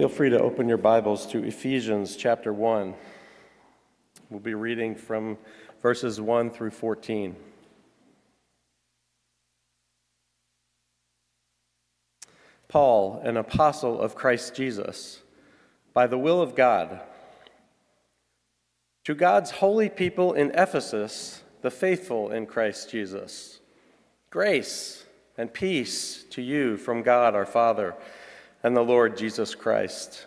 Feel free to open your Bibles to Ephesians chapter 1. We'll be reading from verses 1 through 14. Paul, an apostle of Christ Jesus, by the will of God, to God's holy people in Ephesus, the faithful in Christ Jesus, grace and peace to you from God our Father and the Lord Jesus Christ.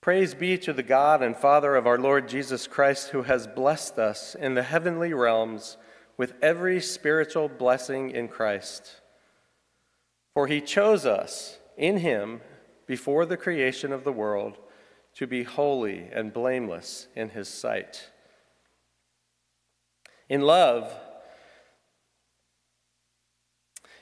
Praise be to the God and Father of our Lord Jesus Christ, who has blessed us in the heavenly realms with every spiritual blessing in Christ. For he chose us in him before the creation of the world to be holy and blameless in his sight. In love,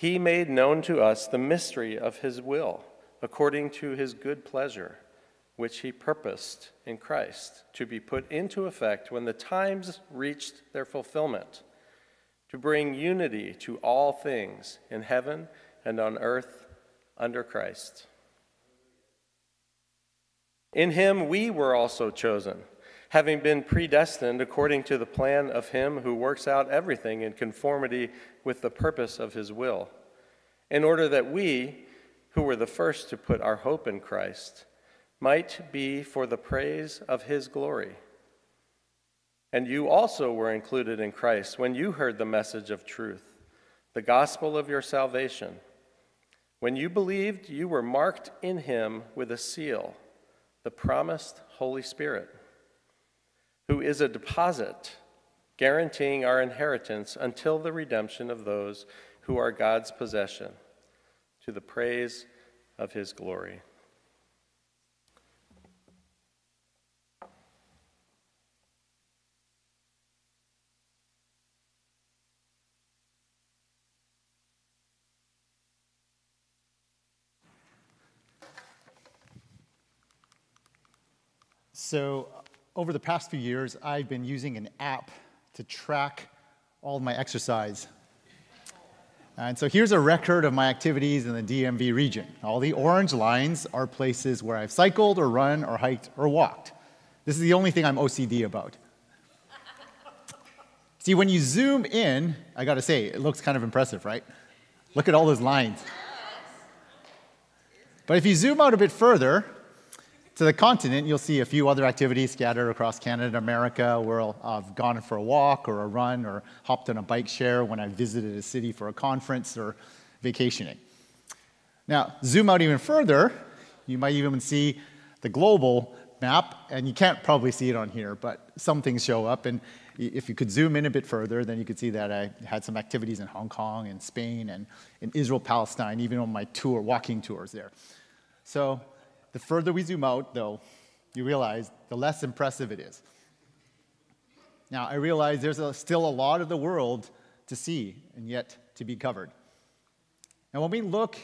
he made known to us the mystery of his will, according to his good pleasure, which he purposed in Christ to be put into effect when the times reached their fulfillment, to bring unity to all things in heaven and on earth under Christ. In him we were also chosen, having been predestined according to the plan of him who works out everything in conformity with the purpose of his will, in order that we, who were the first to put our hope in Christ, might be for the praise of his glory. And you also were included in Christ when you heard the message of truth, the gospel of your salvation. When you believed, you were marked in him with a seal, the promised Holy Spirit, who is a deposit guaranteeing our inheritance until the redemption of those who are God's possession, to the praise of his glory. So, over the past few years, I've been using an app to track all of my exercise. And so here's a record of my activities in the DMV region. All the orange lines are places where I've cycled or run or hiked or walked. This is the only thing I'm OCD about. See, when you zoom in, I gotta say, it looks kind of impressive, right? Look at all those lines. But if you zoom out a bit further, to the continent, you'll see a few other activities scattered across Canada and America where I've gone for a walk or a run or hopped on a bike share when I visited a city for a conference or vacationing. Now, zoom out even further, you might even see the global map, and you can't probably see it on here, but some things show up. And if you could zoom in a bit further, then you could see that I had some activities in Hong Kong and Spain and in Israel, Palestine, even on my tour, walking tours there. So the further we zoom out, though, you realize the less impressive it is. Now, I realize there's a, still a lot of the world to see and yet to be covered. Now, when we look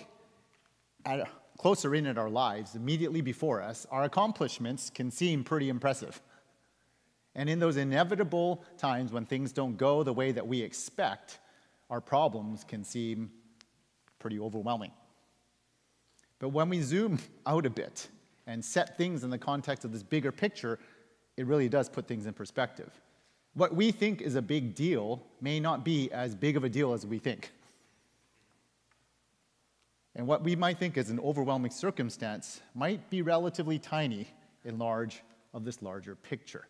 at closer in at our lives, immediately before us, our accomplishments can seem pretty impressive. And in those inevitable times when things don't go the way that we expect, our problems can seem pretty overwhelming. But when we zoom out a bit and set things in the context of this bigger picture, it really does put things in perspective. What we think is a big deal may not be as big of a deal as we think. And what we might think is an overwhelming circumstance might be relatively tiny in large of this larger picture.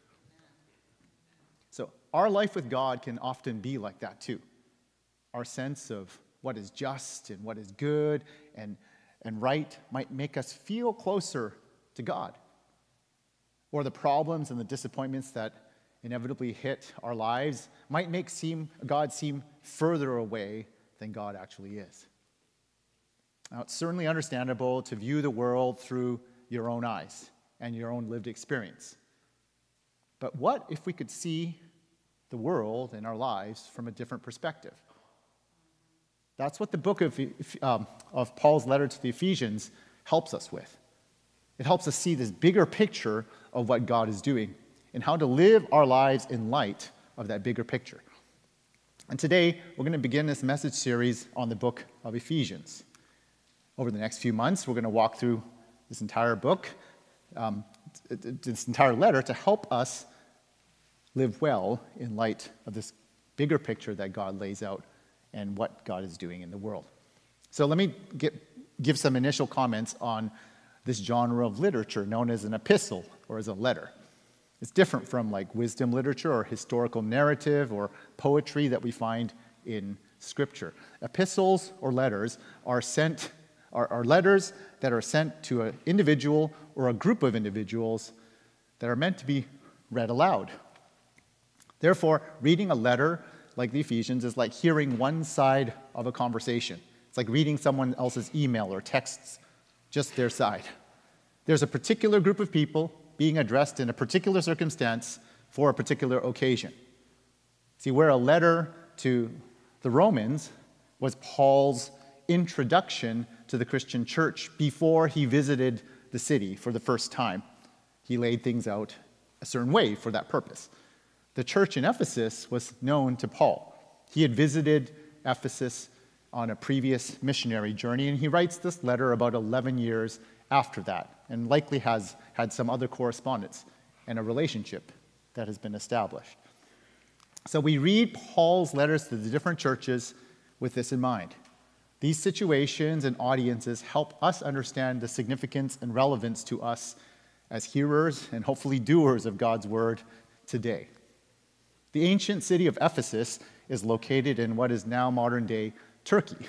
So our life with God can often be like that too. Our sense of what is just and what is good and and right might make us feel closer to God. Or the problems and the disappointments that inevitably hit our lives might make seem, God seem further away than God actually is. Now, it's certainly understandable to view the world through your own eyes and your own lived experience. But what if we could see the world and our lives from a different perspective? That's what the book of, um, of Paul's letter to the Ephesians helps us with. It helps us see this bigger picture of what God is doing and how to live our lives in light of that bigger picture. And today, we're going to begin this message series on the book of Ephesians. Over the next few months, we're going to walk through this entire book, um, this entire letter, to help us live well in light of this bigger picture that God lays out and what God is doing in the world. So let me get, give some initial comments on this genre of literature known as an epistle or as a letter. It's different from like wisdom literature or historical narrative or poetry that we find in Scripture. Epistles or letters are sent are, are letters that are sent to an individual or a group of individuals that are meant to be read aloud. Therefore, reading a letter like the Ephesians is like hearing one side of a conversation. It's like reading someone else's email or texts, just their side. There's a particular group of people being addressed in a particular circumstance for a particular occasion. See, where a letter to the Romans was Paul's introduction to the Christian church before he visited the city for the first time. He laid things out a certain way for that purpose. The church in Ephesus was known to Paul. He had visited Ephesus on a previous missionary journey, and he writes this letter about 11 years after that, and likely has had some other correspondence and a relationship that has been established. So we read Paul's letters to the different churches with this in mind. These situations and audiences help us understand the significance and relevance to us as hearers and hopefully doers of God's word today. The ancient city of Ephesus is located in what is now modern day Turkey.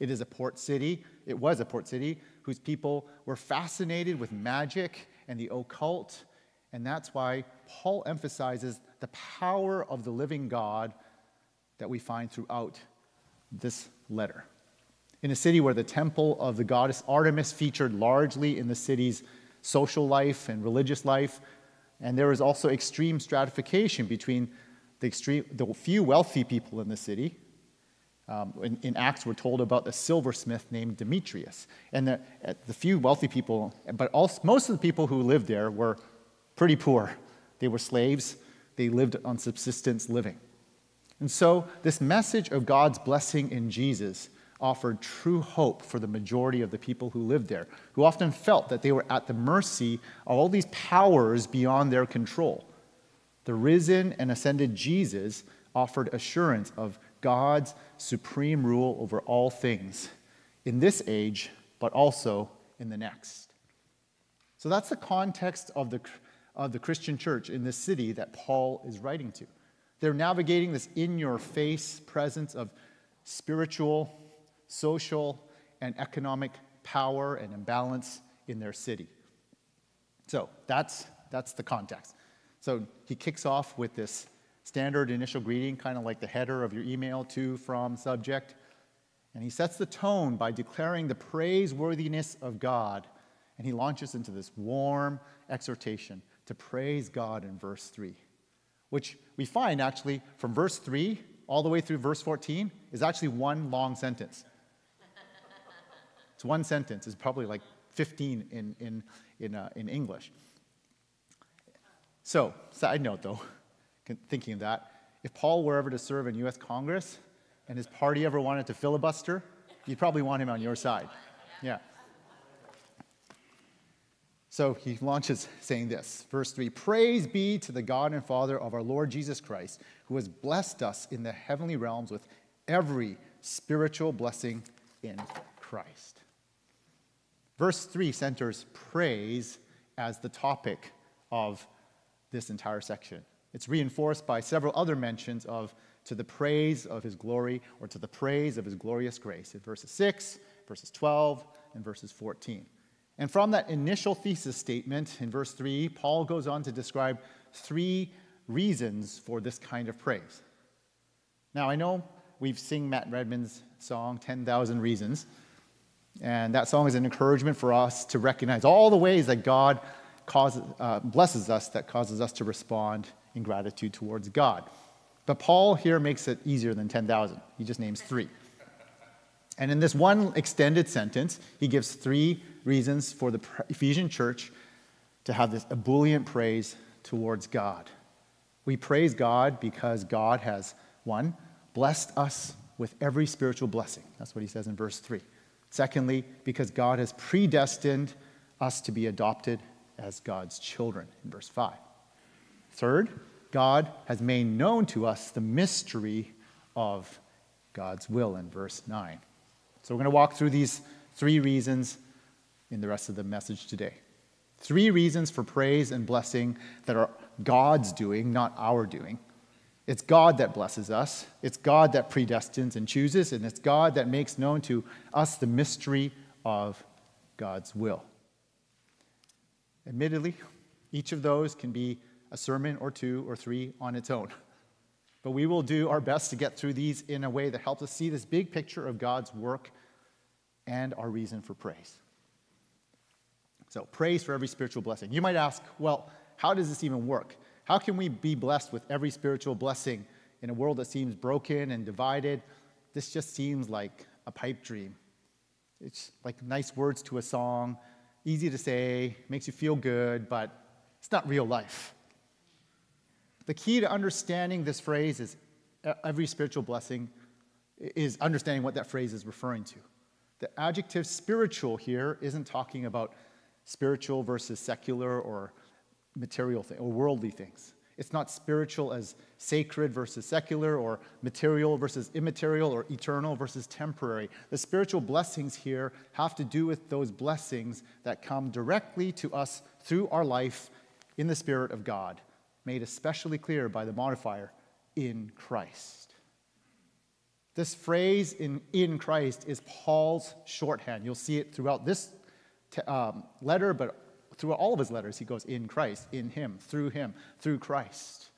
It is a port city, it was a port city, whose people were fascinated with magic and the occult, and that's why Paul emphasizes the power of the living God that we find throughout this letter in a city where the temple of the goddess Artemis featured largely in the city's social life and religious life. And there was also extreme stratification between the, extreme, the few wealthy people in the city. Um, in, in, Acts, we're told about the silversmith named Demetrius. And the, uh, the few wealthy people, but also, most of the people who lived there were pretty poor. They were slaves, they lived on subsistence living. And so, this message of God's blessing in Jesus offered true hope for the majority of the people who lived there, who often felt that they were at the mercy of all these powers beyond their control. The risen and ascended Jesus offered assurance of God's supreme rule over all things in this age, but also in the next. So that's the context of the, of the Christian church in this city that Paul is writing to. They're navigating this in your face presence of spiritual social and economic power and imbalance in their city. So that's, that's the context. So he kicks off with this standard initial greeting, kind of like the header of your email to, from, subject. And he sets the tone by declaring the praiseworthiness of God. And he launches into this warm exhortation to praise God in verse 3, which we find actually from verse 3 all the way through verse 14 is actually one long sentence. It's one sentence. It's probably like 15 in, in, in, uh, in English. So, side note though, thinking of that, if Paul were ever to serve in US Congress and his party ever wanted to filibuster, you'd probably want him on your side. Yeah. So he launches saying this, verse 3 Praise be to the God and Father of our Lord Jesus Christ, who has blessed us in the heavenly realms with every spiritual blessing in Christ. Verse 3 centers praise as the topic of this entire section. It's reinforced by several other mentions of to the praise of his glory or to the praise of his glorious grace in verses 6, verses 12, and verses 14. And from that initial thesis statement in verse 3, Paul goes on to describe three reasons for this kind of praise. Now, I know we've sing Matt Redman's song, 10,000 Reasons, And that song is an encouragement for us to recognize all the ways that God causes, uh, blesses us that causes us to respond in gratitude towards God. But Paul here makes it easier than 10,000. He just names three. And in this one extended sentence, he gives three reasons for the Ephesian church to have this ebullient praise towards God. We praise God because God has, one, blessed us with every spiritual blessing. That's what he says in verse 3. Secondly, because God has predestined us to be adopted as God's children in verse 5. Third, God has made known to us the mystery of God's will in verse 9. So we're going to walk through these three reasons in the rest of the message today. Three reasons for praise and blessing that are God's doing, not our doing. It's God that blesses us, it's God that predestines and chooses, and it's God that makes known to us the mystery of God's will. Admittedly, each of those can be a sermon or two or three on its own. But we will do our best to get through these in a way that helps us see this big picture of God's work and our reason for praise. So, praise for every spiritual blessing. You might ask, well, how does this even work? How can we be blessed with every spiritual blessing in a world that seems broken and divided? This just seems like a pipe dream. It's like nice words to a song, easy to say, makes you feel good, but it's not real life. The key to understanding this phrase is every spiritual blessing is understanding what that phrase is referring to. The adjective spiritual here isn't talking about spiritual versus secular or material things or worldly things. It's not spiritual as sacred versus secular or material versus immaterial or eternal versus temporary. The spiritual blessings here have to do with those blessings that come directly to us through our life in the Spirit of God, made especially clear by the modifier in Christ. This phrase in, in Christ is Paul's shorthand. You'll see it throughout this um, letter, but through all of his letters, he goes in Christ, in him, through him, through Christ.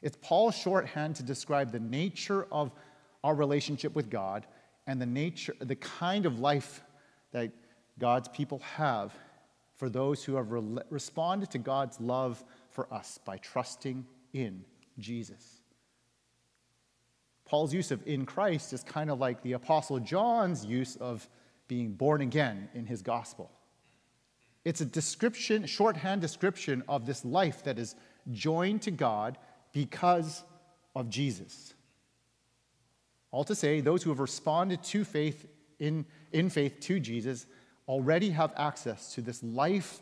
It's Paul's shorthand to describe the nature of our relationship with God and the nature, the kind of life that God's people have for those who have re- responded to God's love for us by trusting in Jesus. Paul's use of in Christ is kind of like the Apostle John's use of being born again in his gospel. It's a description, shorthand description of this life that is joined to God because of Jesus. All to say, those who have responded to faith in, in faith to Jesus already have access to this life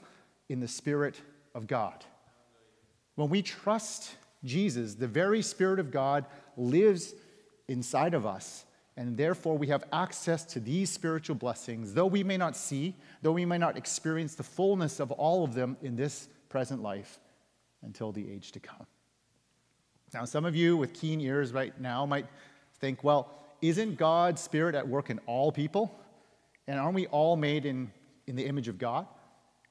in the Spirit of God. When we trust Jesus, the very Spirit of God lives inside of us and therefore, we have access to these spiritual blessings, though we may not see, though we may not experience the fullness of all of them in this present life until the age to come. Now, some of you with keen ears right now might think, well, isn't God's Spirit at work in all people? And aren't we all made in, in the image of God?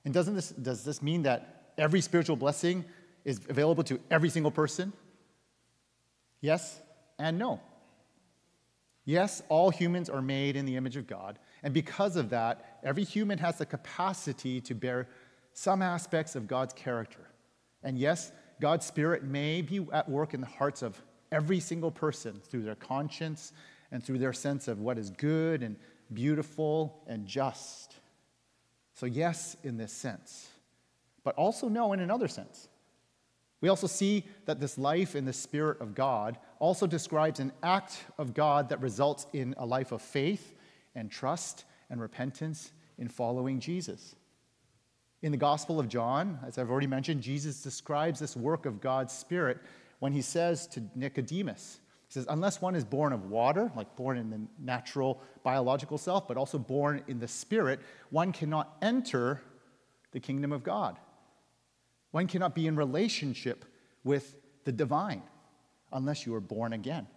And doesn't this, does this mean that every spiritual blessing is available to every single person? Yes and no. Yes, all humans are made in the image of God, and because of that, every human has the capacity to bear some aspects of God's character. And yes, God's Spirit may be at work in the hearts of every single person through their conscience and through their sense of what is good and beautiful and just. So, yes, in this sense, but also no in another sense. We also see that this life in the Spirit of God also describes an act of God that results in a life of faith and trust and repentance in following Jesus. In the Gospel of John, as I've already mentioned, Jesus describes this work of God's Spirit when he says to Nicodemus, he says, unless one is born of water, like born in the natural biological self, but also born in the Spirit, one cannot enter the kingdom of God. One cannot be in relationship with the divine unless you are born again.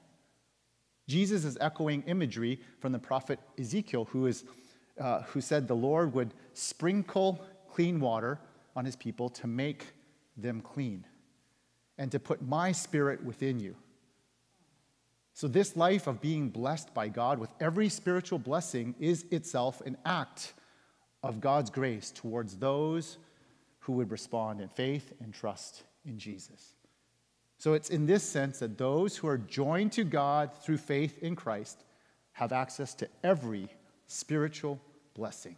Jesus is echoing imagery from the prophet Ezekiel, who, is, uh, who said the Lord would sprinkle clean water on his people to make them clean and to put my spirit within you. So, this life of being blessed by God with every spiritual blessing is itself an act of God's grace towards those who would respond in faith and trust in Jesus. So, it's in this sense that those who are joined to God through faith in Christ have access to every spiritual blessing.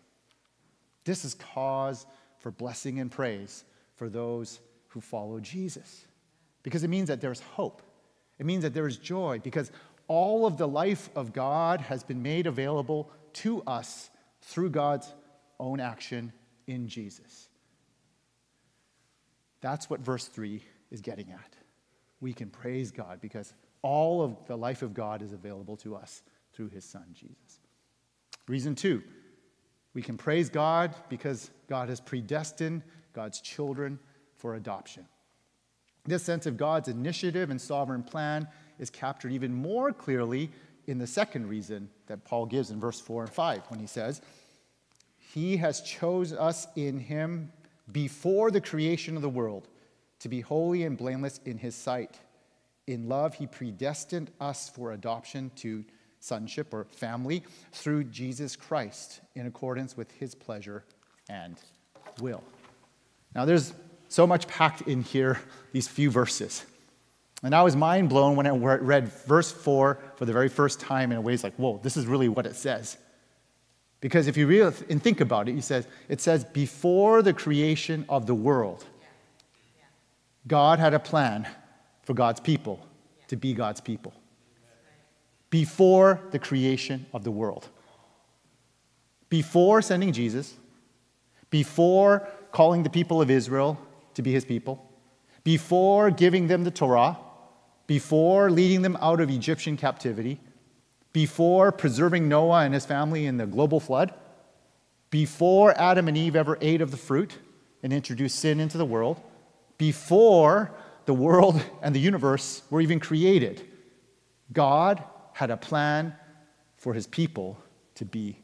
This is cause for blessing and praise for those who follow Jesus because it means that there's hope it means that there is joy because all of the life of God has been made available to us through God's own action in Jesus. That's what verse 3 is getting at. We can praise God because all of the life of God is available to us through his son, Jesus. Reason two, we can praise God because God has predestined God's children for adoption. This sense of God's initiative and sovereign plan is captured even more clearly in the second reason that Paul gives in verse 4 and 5 when he says, He has chosen us in Him before the creation of the world to be holy and blameless in His sight. In love, He predestined us for adoption to sonship or family through Jesus Christ in accordance with His pleasure and will. Now, there's so much packed in here, these few verses. And I was mind blown when I read verse 4 for the very first time in a way it's like, whoa, this is really what it says. Because if you really and think about it, he says, it says, before the creation of the world, God had a plan for God's people to be God's people. Before the creation of the world. Before sending Jesus, before calling the people of Israel to be his people, before giving them the Torah, before leading them out of Egyptian captivity, before preserving Noah and his family in the global flood, before Adam and Eve ever ate of the fruit and introduced sin into the world, before the world and the universe were even created, God had a plan for his people to be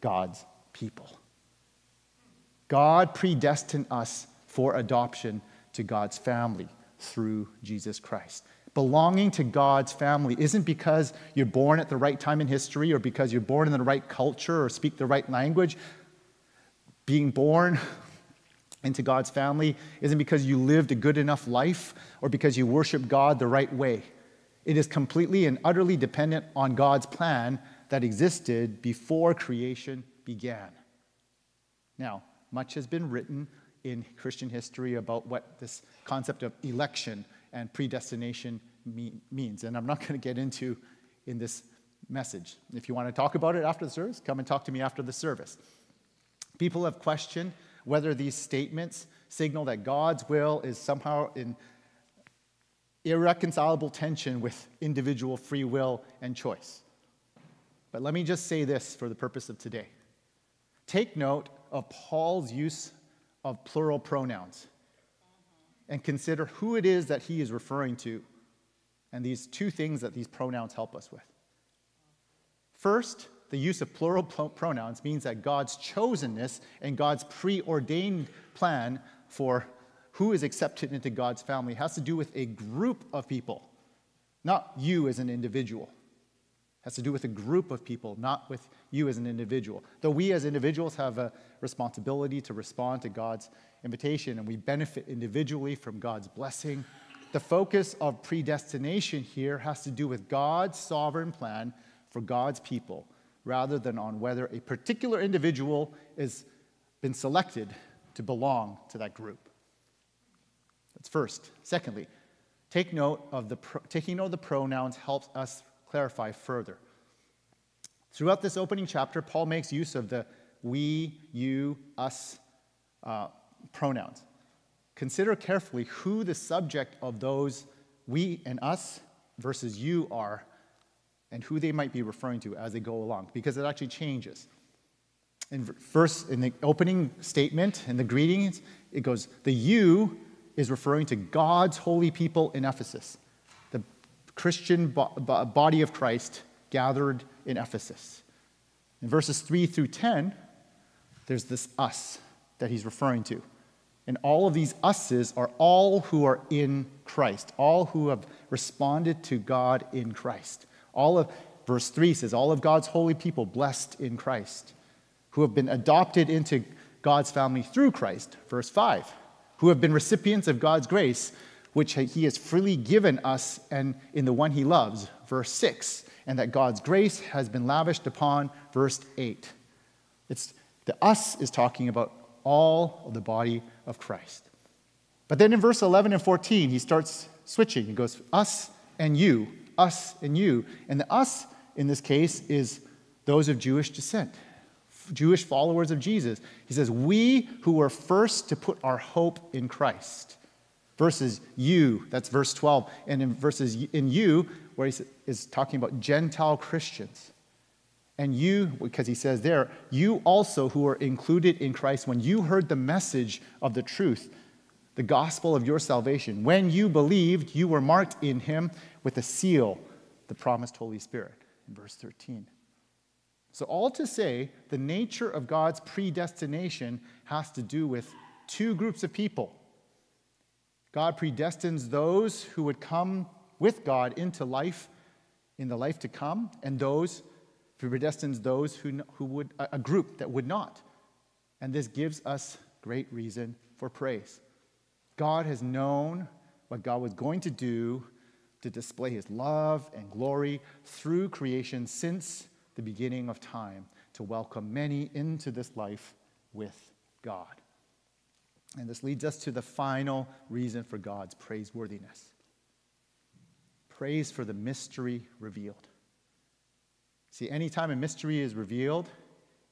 God's people. God predestined us for adoption to God's family through Jesus Christ. Belonging to God's family isn't because you're born at the right time in history or because you're born in the right culture or speak the right language. Being born into God's family isn't because you lived a good enough life or because you worship God the right way. It is completely and utterly dependent on God's plan that existed before creation began. Now, much has been written in Christian history about what this concept of election and predestination mean, means. And I'm not going to get into in this message. If you want to talk about it after the service, come and talk to me after the service. People have questioned whether these statements signal that God's will is somehow in irreconcilable tension with individual free will and choice. But let me just say this for the purpose of today. Take note of Paul's use of plural pronouns and consider who it is that he is referring to and these two things that these pronouns help us with. First, the use of plural pronouns means that God's chosenness and God's preordained plan for who is accepted into God's family has to do with a group of people, not you as an individual It has to do with a group of people, not with you as an individual. Though we as individuals have a responsibility to respond to God's invitation and we benefit individually from God's blessing, the focus of predestination here has to do with God's sovereign plan for God's people rather than on whether a particular individual has been selected to belong to that group. That's first. Secondly, take note of the pro- taking note of the pronouns helps us clarify further. Throughout this opening chapter, Paul makes use of the we, you, us uh, pronouns. Consider carefully who the subject of those we and us versus you are and who they might be referring to as they go along, because it actually changes. In first, in the opening statement, in the greetings, it goes, the you is referring to God's holy people in Ephesus. The Christian body of Christ gathered in Ephesus. In verses 3 through 10, there's this us that he's referring to. And all of these us's are all who are in Christ, all who have responded to God in Christ. All of verse 3 says, all of God's holy people blessed in Christ, who have been adopted into God's family through Christ. Verse 5, who have been recipients of God's grace, which he has freely given us and in the one he loves. Verse 6, and that God's grace has been lavished upon. Verse 8. It's the us is talking about all of the body of Christ. But then in verse 11 and 14, he starts switching. He goes, us and you, us and you. And the us in this case is those of Jewish descent, Jewish followers of Jesus. He says, We who were first to put our hope in Christ. Versus you, that's verse 12. And in verses in you, where he is talking about Gentile Christians. And you, because he says there, you also who are included in Christ, when you heard the message of the truth, the gospel of your salvation, when you believed, you were marked in him with a seal, the promised Holy Spirit, in verse 13. So, all to say, the nature of God's predestination has to do with two groups of people. God predestines those who would come with God into life in the life to come, and those who predestines those who, who would, a group that would not. And this gives us great reason for praise. God has known what God was going to do to display his love and glory through creation since the beginning of time to welcome many into this life with God. And this leads us to the final reason for God's praiseworthiness praise for the mystery revealed. See, anytime a mystery is revealed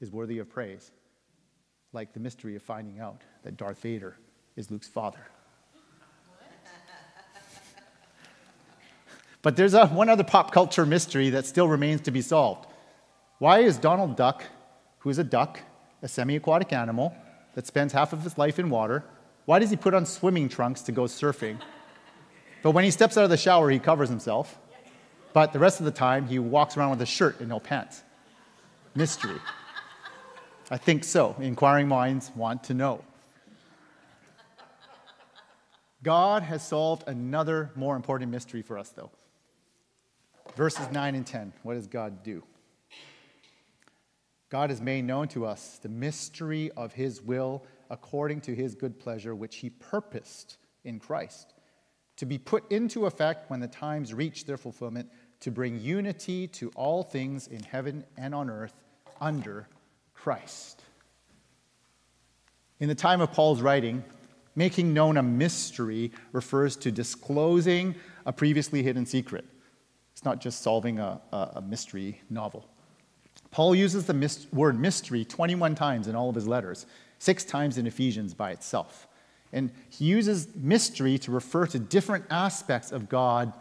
is worthy of praise, like the mystery of finding out that Darth Vader is Luke's father. But there's a, one other pop culture mystery that still remains to be solved. Why is Donald Duck, who is a duck, a semi aquatic animal that spends half of his life in water, why does he put on swimming trunks to go surfing? But when he steps out of the shower, he covers himself. But the rest of the time, he walks around with a shirt and no pants. Mystery. I think so. Inquiring minds want to know. God has solved another more important mystery for us, though. Verses 9 and 10. What does God do? God has made known to us the mystery of his will according to his good pleasure, which he purposed in Christ, to be put into effect when the times reach their fulfillment, to bring unity to all things in heaven and on earth under Christ. In the time of Paul's writing, making known a mystery refers to disclosing a previously hidden secret. It's not just solving a, a, mystery novel. Paul uses the mis- word mystery 21 times in all of his letters, six times in Ephesians by itself. And he uses mystery to refer to different aspects of God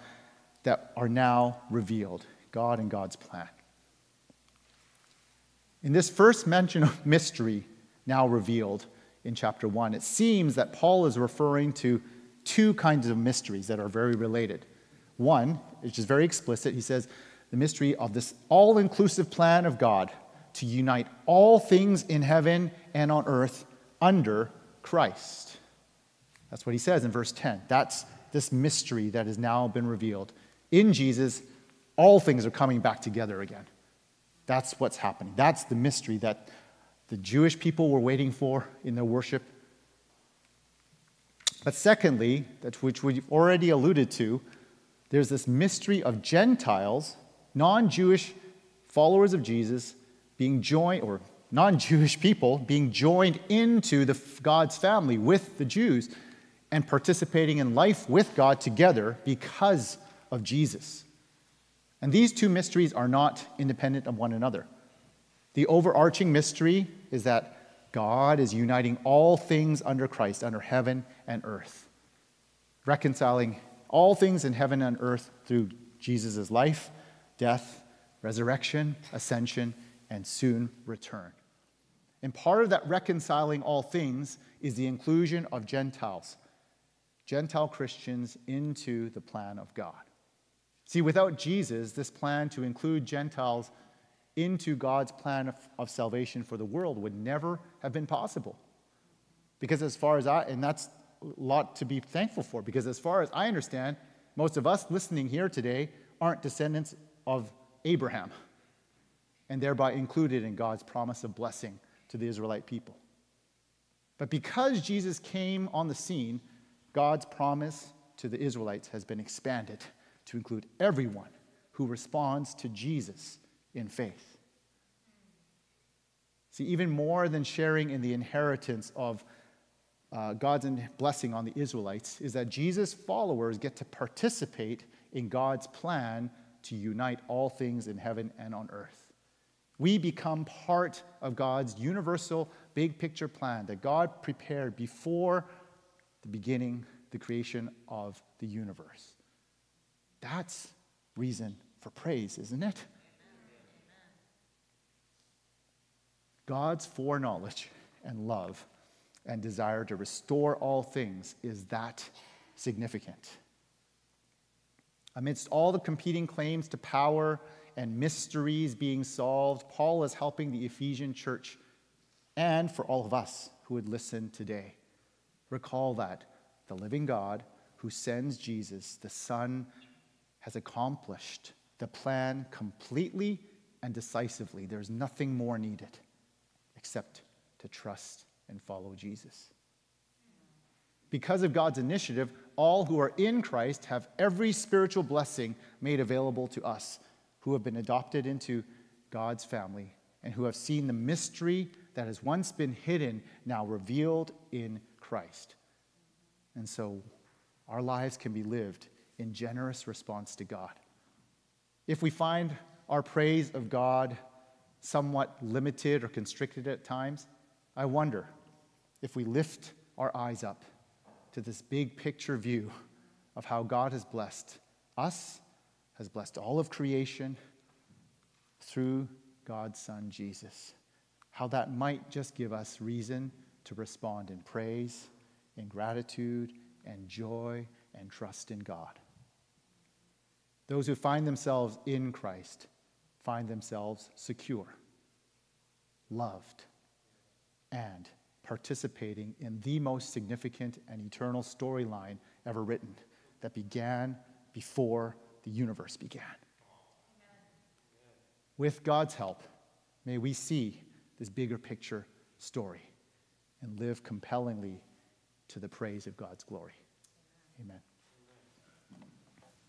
that are now revealed God and God's plan. In this first mention of mystery, now revealed in chapter 1, it seems that Paul is referring to two kinds of mysteries that are very related. One, which is very explicit, he says, the mystery of this all inclusive plan of God to unite all things in heaven and on earth under Christ. That's what he says in verse 10. That's this mystery that has now been revealed. In Jesus, all things are coming back together again. That's what's happening. That's the mystery that the Jewish people were waiting for in their worship. But secondly, that which we've already alluded to, there's this mystery of Gentiles, non Jewish followers of Jesus, being joined, or non Jewish people being joined into the, God's family with the Jews and participating in life with God together because of Jesus. And these two mysteries are not independent of one another. The overarching mystery is that God is uniting all things under Christ, under heaven and earth, reconciling all things in heaven and earth through Jesus' life, death, resurrection, ascension, and soon return. And part of that reconciling all things is the inclusion of Gentiles, Gentile Christians, into the plan of God. See, without Jesus, this plan to include Gentiles into God's plan of, of salvation for the world would never have been possible. Because as far as I, and that's a lot to be thankful for, because as far as I understand, most of us listening here today aren't descendants of Abraham and thereby included in God's promise of blessing to the Israelite people. But because Jesus came on the scene, God's promise to the Israelites has been expanded to include everyone who responds to Jesus in faith. See, even more than sharing in the inheritance of uh, God's blessing on the Israelites is that Jesus' followers get to participate in God's plan to unite all things in heaven and on earth. We become part of God's universal big picture plan that God prepared before the beginning, the creation of the universe. That's reason for praise, isn't it? God's foreknowledge and love and desire to restore all things is that significant. Amidst all the competing claims to power and mysteries being solved, Paul is helping the Ephesian church and for all of us who would listen today. Recall that the living God who sends Jesus, the Son, has accomplished the plan completely and decisively. There's nothing more needed except to trust and follow Jesus. Because of God's initiative, all who are in Christ have every spiritual blessing made available to us who have been adopted into God's family and who have seen the mystery that has once been hidden now revealed in Christ. And so our lives can be lived in generous response to God. If we find our praise of God somewhat limited or constricted at times, I wonder if we lift our eyes up to this big picture view of how God has blessed us, has blessed all of creation through God's Son, Jesus. How that might just give us reason to respond in praise, in gratitude, and joy, and trust in God. Those who find themselves in Christ find themselves secure, loved, and participating in the most significant and eternal storyline ever written that began before the universe began. With God's help, may we see this bigger picture story and live compellingly to the praise of God's glory. Amen.